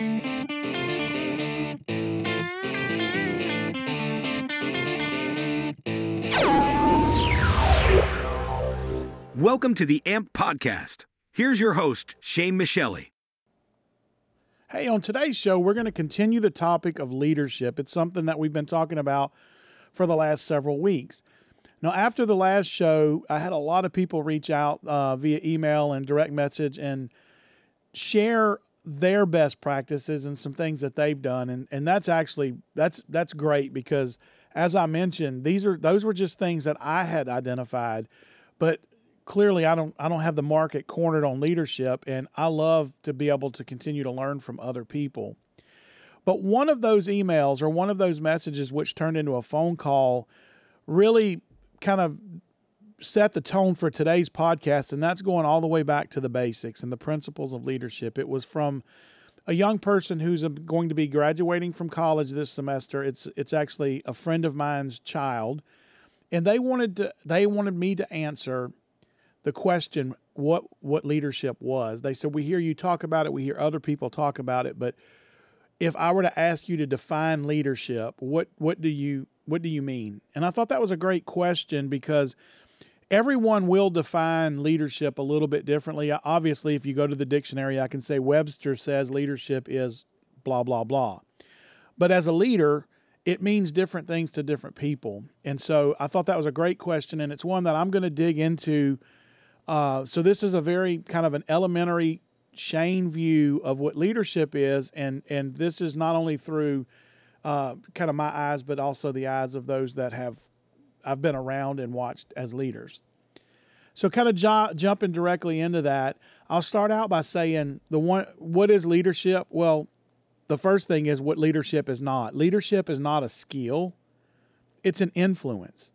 Welcome to the AMP Podcast. Here's your host, Shane Michelli. Hey, on today's show, we're going to continue the topic of leadership. It's something that we've been talking about for the last several weeks. Now, after the last show, I had a lot of people reach out uh, via email and direct message and share their best practices and some things that they've done, and and that's actually that's that's great because, as I mentioned, these are those were just things that I had identified, but clearly I don't I don't have the market cornered on leadership and I love to be able to continue to learn from other people. But one of those emails or one of those messages which turned into a phone call really kind of set the tone for today's podcast and that's going all the way back to the basics and the principles of leadership. It was from a young person who's uh, going to be graduating from college this semester. It's it's actually a friend of mine's child and they wanted to they wanted me to answer the question what what leadership was. They said we hear you talk about it, we hear other people talk about it, but if I were to ask you to define leadership, what what do you what do you mean? And I thought that was a great question because everyone will define leadership a little bit differently. Obviously, if you go to the dictionary, I can say Webster says leadership is blah blah blah. But as a leader, it means different things to different people. And so I thought that was a great question and it's one that I'm going to dig into uh, so this is a very kind of an elementary Shane view of what leadership is, and and this is not only through uh, kind of my eyes, but also the eyes of those that have I've been around and watched as leaders. So kind of jo- jumping directly into that, I'll start out by saying the one what is leadership? Well, the first thing is what leadership is not. Leadership is not a skill; it's an influence.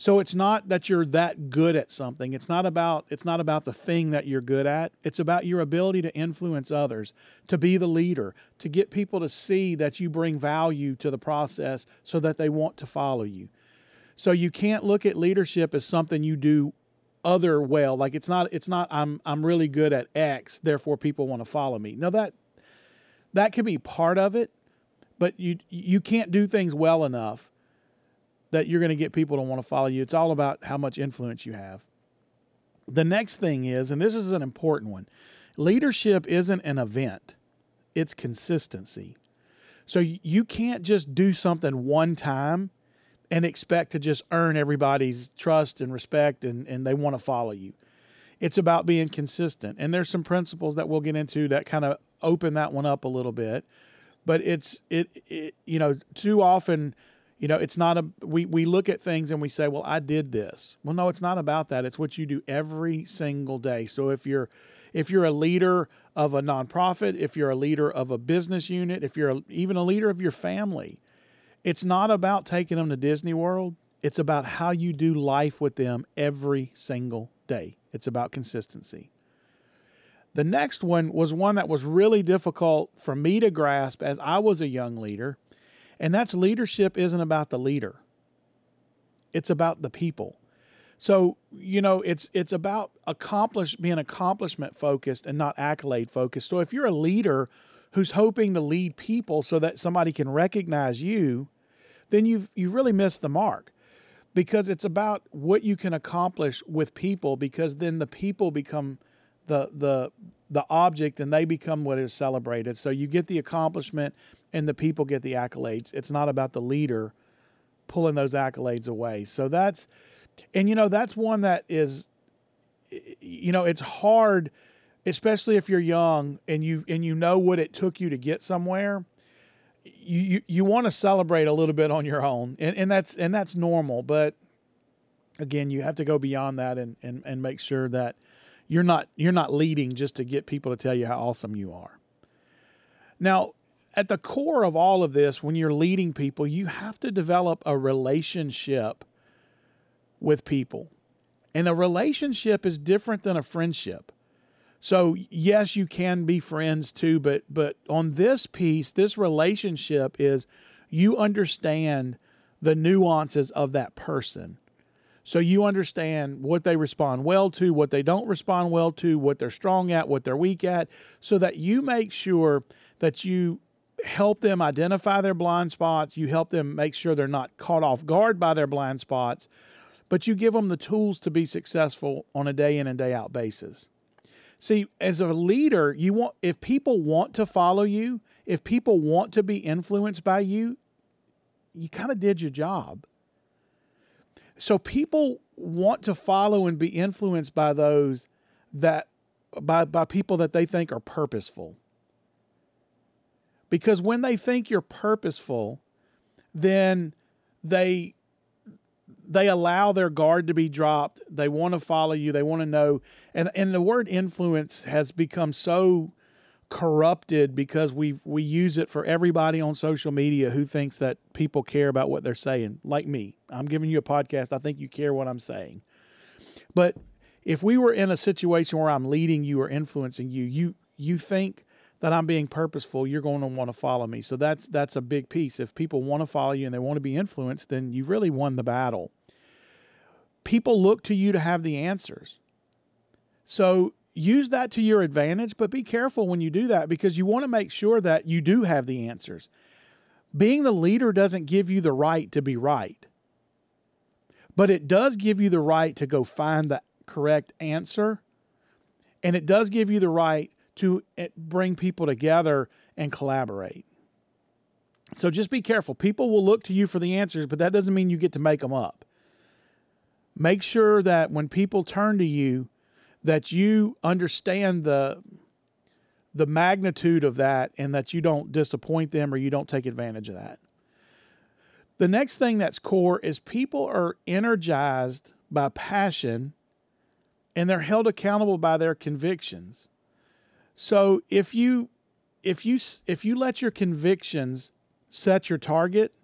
So it's not that you're that good at something. It's not about it's not about the thing that you're good at. It's about your ability to influence others, to be the leader, to get people to see that you bring value to the process so that they want to follow you. So you can't look at leadership as something you do other well. Like it's not it's not I'm I'm really good at X, therefore people want to follow me. No that that can be part of it, but you you can't do things well enough that you're going to get people to want to follow you. It's all about how much influence you have. The next thing is, and this is an important one leadership isn't an event, it's consistency. So you can't just do something one time and expect to just earn everybody's trust and respect and, and they want to follow you. It's about being consistent. And there's some principles that we'll get into that kind of open that one up a little bit. But it's it, it you know, too often you know, it's not a we we look at things and we say, "Well, I did this." Well, no, it's not about that. It's what you do every single day. So if you're if you're a leader of a nonprofit, if you're a leader of a business unit, if you're a, even a leader of your family, it's not about taking them to Disney World. It's about how you do life with them every single day. It's about consistency. The next one was one that was really difficult for me to grasp as I was a young leader and that's leadership isn't about the leader. It's about the people. So, you know, it's it's about accomplish being accomplishment focused and not accolade focused. So if you're a leader who's hoping to lead people so that somebody can recognize you, then you've you really missed the mark. Because it's about what you can accomplish with people because then the people become the the the object and they become what is celebrated. So you get the accomplishment and the people get the accolades. It's not about the leader pulling those accolades away. So that's, and you know, that's one that is, you know, it's hard, especially if you're young and you and you know what it took you to get somewhere. You you, you want to celebrate a little bit on your own, and, and that's and that's normal. But again, you have to go beyond that and and and make sure that you're not you're not leading just to get people to tell you how awesome you are. Now, at the core of all of this, when you're leading people, you have to develop a relationship with people. And a relationship is different than a friendship. So, yes, you can be friends too, but but on this piece, this relationship is you understand the nuances of that person. So you understand what they respond well to, what they don't respond well to, what they're strong at, what they're weak at, so that you make sure that you help them identify their blind spots. You help them make sure they're not caught off guard by their blind spots, but you give them the tools to be successful on a day in and day out basis. See, as a leader, you want if people want to follow you, if people want to be influenced by you, you kind of did your job. So people want to follow and be influenced by those that by by people that they think are purposeful. Because when they think you're purposeful, then they they allow their guard to be dropped. They want to follow you. They want to know. And and the word influence has become so corrupted because we we use it for everybody on social media who thinks that people care about what they're saying. Like me, I'm giving you a podcast. I think you care what I'm saying. But if we were in a situation where I'm leading you or influencing you, you you think that I'm being purposeful, you're going to want to follow me. So that's that's a big piece. If people want to follow you and they want to be influenced, then you've really won the battle. People look to you to have the answers. So use that to your advantage, but be careful when you do that because you want to make sure that you do have the answers. Being the leader doesn't give you the right to be right, but it does give you the right to go find the correct answer. And it does give you the right to eh, bring people together and collaborate. So just be careful. People will look to you for the answers, but that doesn't mean you get to make them up. Make sure that when people turn to you, that you understand the the magnitude of that and that you don't disappoint them or you don't take advantage of that. The next thing that's core is people are energized by passion and they're held accountable by their convictions. So if you if you if you let your convictions set your target,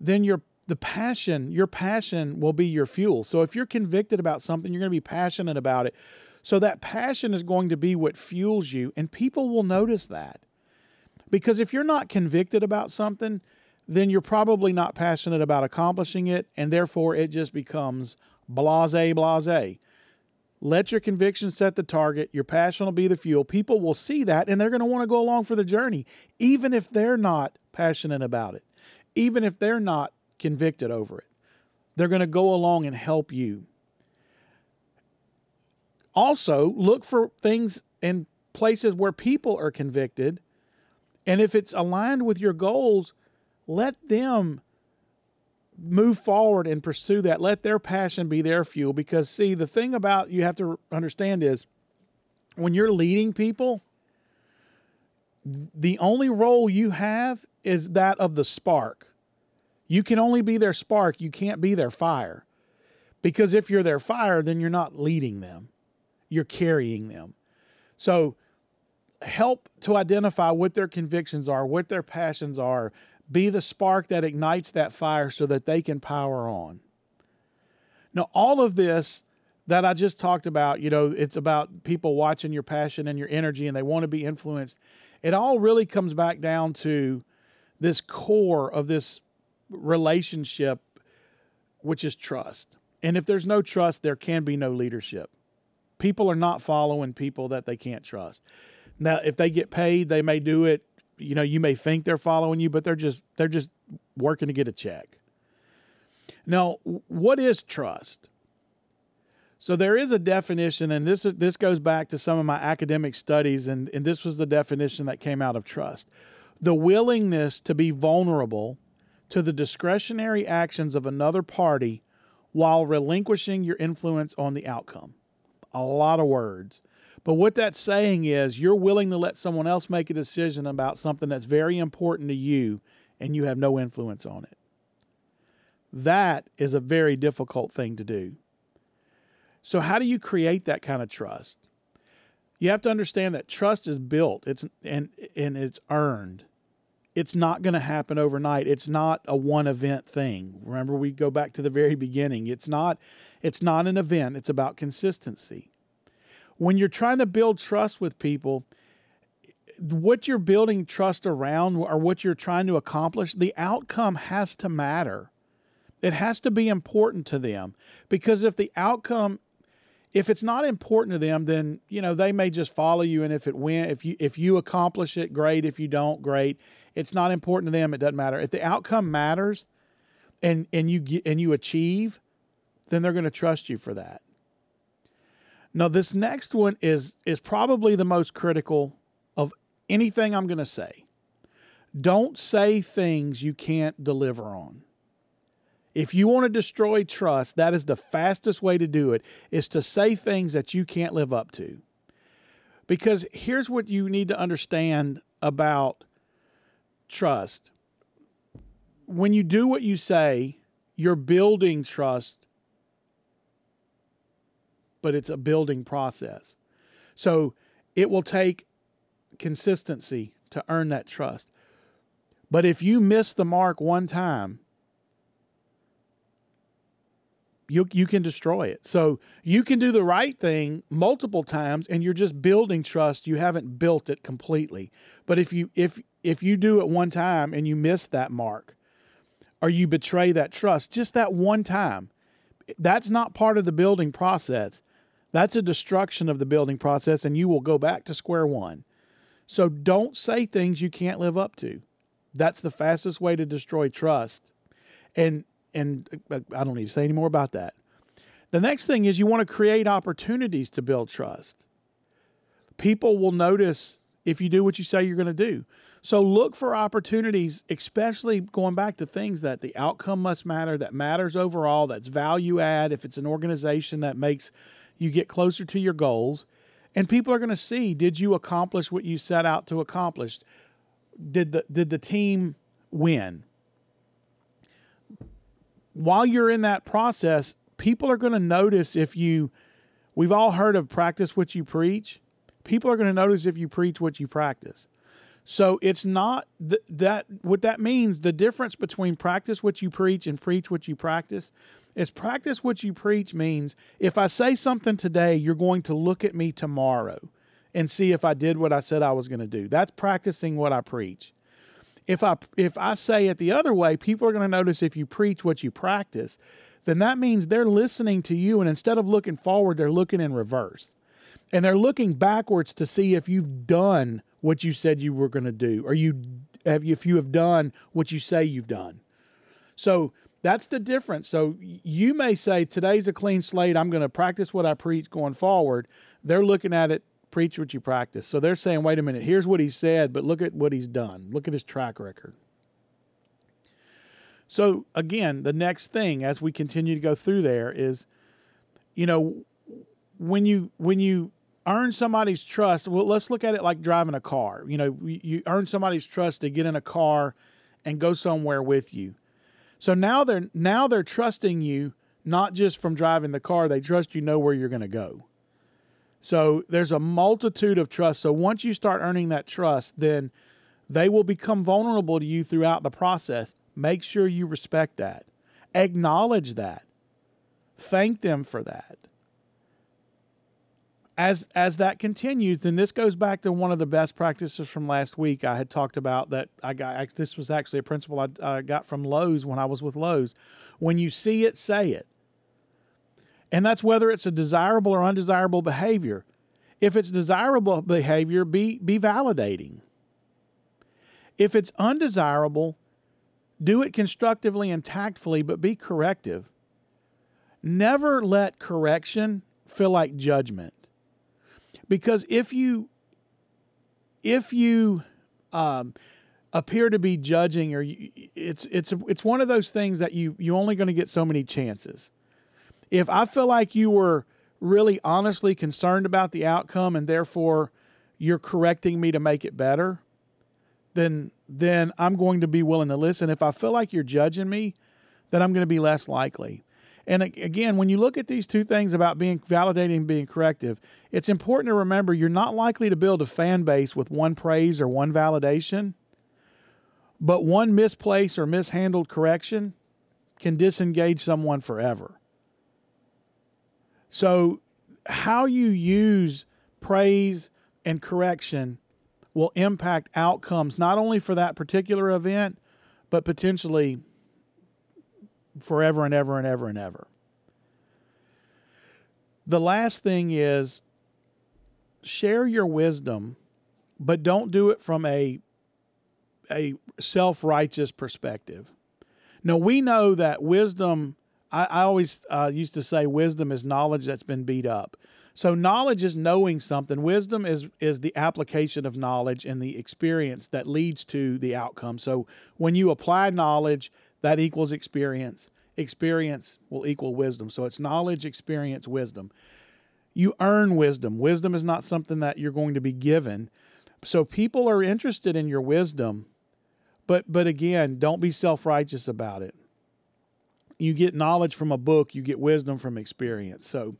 then your the passion, your passion will be your fuel. So if you're convicted about something, you're going to be passionate about it. So that passion is going to be what fuels you, and people will notice that. Because if you're not convicted about something, then you're probably not passionate about accomplishing it, and therefore it just becomes blase, blase. Let your conviction set the target. Your passion will be the fuel. People will see that and they're going to want to go along for the journey, even if they're not passionate about it, even if they're not convicted over it. They're going to go along and help you. Also, look for things in places where people are convicted. And if it's aligned with your goals, let them move forward and pursue that. Let their passion be their fuel. Because, see, the thing about you have to understand is when you're leading people, the only role you have is that of the spark. You can only be their spark, you can't be their fire. Because if you're their fire, then you're not leading them, you're carrying them. So help to identify what their convictions are, what their passions are. Be the spark that ignites that fire so that they can power on. Now, all of this that I just talked about, you know, it's about people watching your passion and your energy and they want to be influenced. It all really comes back down to this core of this relationship, which is trust. And if there's no trust, there can be no leadership. People are not following people that they can't trust. Now, if they get paid, they may do it. You know, you may think they're following you, but they're just they're just working to get a check. Now, what is trust? So there is a definition, and this is, this goes back to some of my academic studies, and, and this was the definition that came out of trust: the willingness to be vulnerable to the discretionary actions of another party while relinquishing your influence on the outcome. A lot of words. But what that's saying is you're willing to let someone else make a decision about something that's very important to you and you have no influence on it. That is a very difficult thing to do. So how do you create that kind of trust? You have to understand that trust is built, it's and and it's earned it's not going to happen overnight. It's not a one event thing. Remember we go back to the very beginning. It's not it's not an event, it's about consistency. When you're trying to build trust with people, what you're building trust around or what you're trying to accomplish, the outcome has to matter. It has to be important to them because if the outcome if it's not important to them, then you know they may just follow you. And if it win, if you if you accomplish it, great. If you don't, great. It's not important to them. It doesn't matter. If the outcome matters, and and you get and you achieve, then they're going to trust you for that. Now, this next one is is probably the most critical of anything I'm going to say. Don't say things you can't deliver on. If you want to destroy trust, that is the fastest way to do it is to say things that you can't live up to. Because here's what you need to understand about trust. When you do what you say, you're building trust, but it's a building process. So it will take consistency to earn that trust. But if you miss the mark one time, you you can destroy it. So you can do the right thing multiple times and you're just building trust. You haven't built it completely. But if you if if you do it one time and you miss that mark or you betray that trust just that one time, that's not part of the building process. That's a destruction of the building process and you will go back to square one. So don't say things you can't live up to. That's the fastest way to destroy trust. And and uh, I don't need to say any more about that. The next thing is you want to create opportunities to build trust. People will notice if you do what you say you're going to do. So look for opportunities, especially going back to things that the outcome must matter, that matters overall, that's value add. If it's an organization that makes you get closer to your goals, and people are going to see did you accomplish what you set out to accomplish? Did the did the team win? while you're in that process, people are going to notice if you, we've all heard of practice what you preach. People are going to notice if you preach what you practice. So it's not th- that what that means. The difference between practice what you preach and preach what you practice is practice what you preach means if I say something today, you're going to look at me tomorrow and see if I did what I said I was going to do. That's practicing what I preach. If I if I say it the other way, people are going to notice if you preach what you practice, then that means they're listening to you and instead of looking forward, they're looking in reverse. And they're looking backwards to see if you've done what you said you were going to do or you have if you have done what you say you've done. So that's the difference. So you may say today's a clean slate. I'm going to practice what I preach going forward. They're looking at it preach what you practice. So they're saying, wait a minute, here's what he said, but look at what he's done. Look at his track record. So again, the next thing as we continue to go through there is, you know, when you when you earn somebody's trust, well, let's look at it like driving a car. You know, you earn somebody's trust to get in a car and go somewhere with you. So now they're now they're trusting you not just from driving the car, they trust you know where you're going to go. So there's a multitude of trust. So once you start earning that trust, then they will become vulnerable to you throughout the process. Make sure you respect that, acknowledge that, thank them for that. As, as that continues, then this goes back to one of the best practices from last week. I had talked about that. I got this was actually a principle I uh, got from Lowe's when I was with Lowe's. When you see it, say it. And that's whether it's a desirable or undesirable behavior. If it's desirable behavior, be, be validating. If it's undesirable, do it constructively and tactfully, but be corrective. Never let correction feel like judgment. Because if you if you um, appear to be judging or you, it's it's it's one of those things that you you only going to get so many chances if I feel like you were really honestly concerned about the outcome and therefore you're correcting me to make it better, then then I'm going to be willing to listen. If I feel like you're judging me, then I'm going to be less likely. And again, when you look at these two things about being validating and being corrective, it's important to remember you're not likely to build a fan base with one praise or one validation, but one misplaced or mishandled correction can disengage someone forever. So, how you use praise and correction will impact outcomes not only for that particular event, but potentially forever and ever and ever and ever. The last thing is share your wisdom, but don't do it from a a self-righteous perspective. Now we know that wisdom I, I always uh, used to say wisdom is knowledge that's been beat up. So knowledge is knowing something. Wisdom is is the application of knowledge and the experience that leads to the outcome. So when you apply knowledge, that equals experience. Experience will equal wisdom. So it's knowledge, experience, wisdom. You earn wisdom. Wisdom is not something that you're going to be given. So people are interested in your wisdom, but but again, don't be self-righteous about it. You get knowledge from a book, you get wisdom from experience. So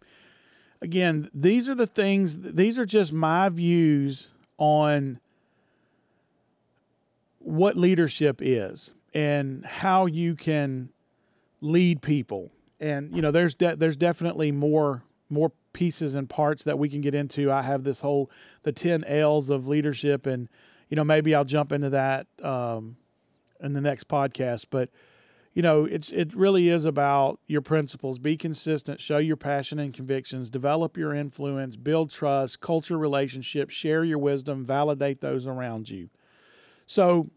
again, these are the things, these are just my views on what leadership is and how you can lead people. And you know, there's de- there's definitely more more pieces and parts that we can get into. I have this whole the 10 L's of leadership and you know, maybe I'll jump into that um, in the next podcast, but you know, it's it really is about your principles. Be consistent, show your passion and convictions, develop your influence, build trust, culture relationships, share your wisdom, validate those around you. So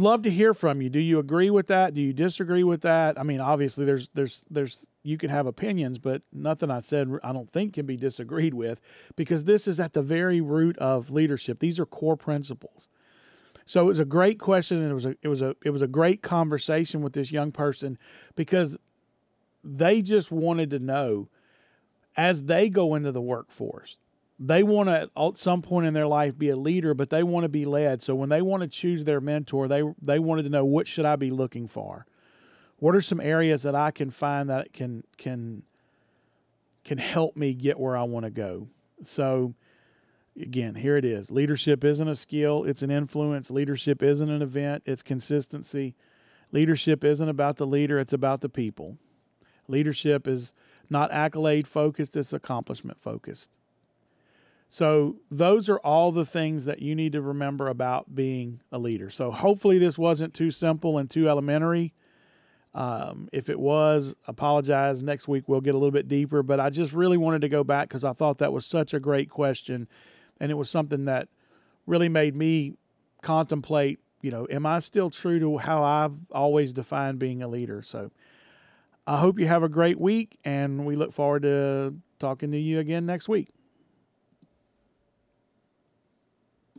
love to hear from you. Do you agree with that? Do you disagree with that? I mean, obviously there's there's there's you can have opinions, but nothing I said I don't think can be disagreed with because this is at the very root of leadership. These are core principles. So it was a great question, and it was a it was a it was a great conversation with this young person because they just wanted to know as they go into the workforce. They want to at some point in their life be a leader, but they want to be led. So when they want to choose their mentor, they they wanted to know what should I be looking for? What are some areas that I can find that can can can help me get where I want to go? So again, here it is. Leadership isn't a skill, it's an influence. Leadership isn't an event, it's consistency. Leadership isn't about the leader, it's about the people. Leadership is not accolade focused, it's accomplishment focused. So, those are all the things that you need to remember about being a leader. So, hopefully, this wasn't too simple and too elementary. Um, if it was, apologize. Next week, we'll get a little bit deeper. But I just really wanted to go back because I thought that was such a great question and it was something that really made me contemplate you know am i still true to how i've always defined being a leader so i hope you have a great week and we look forward to talking to you again next week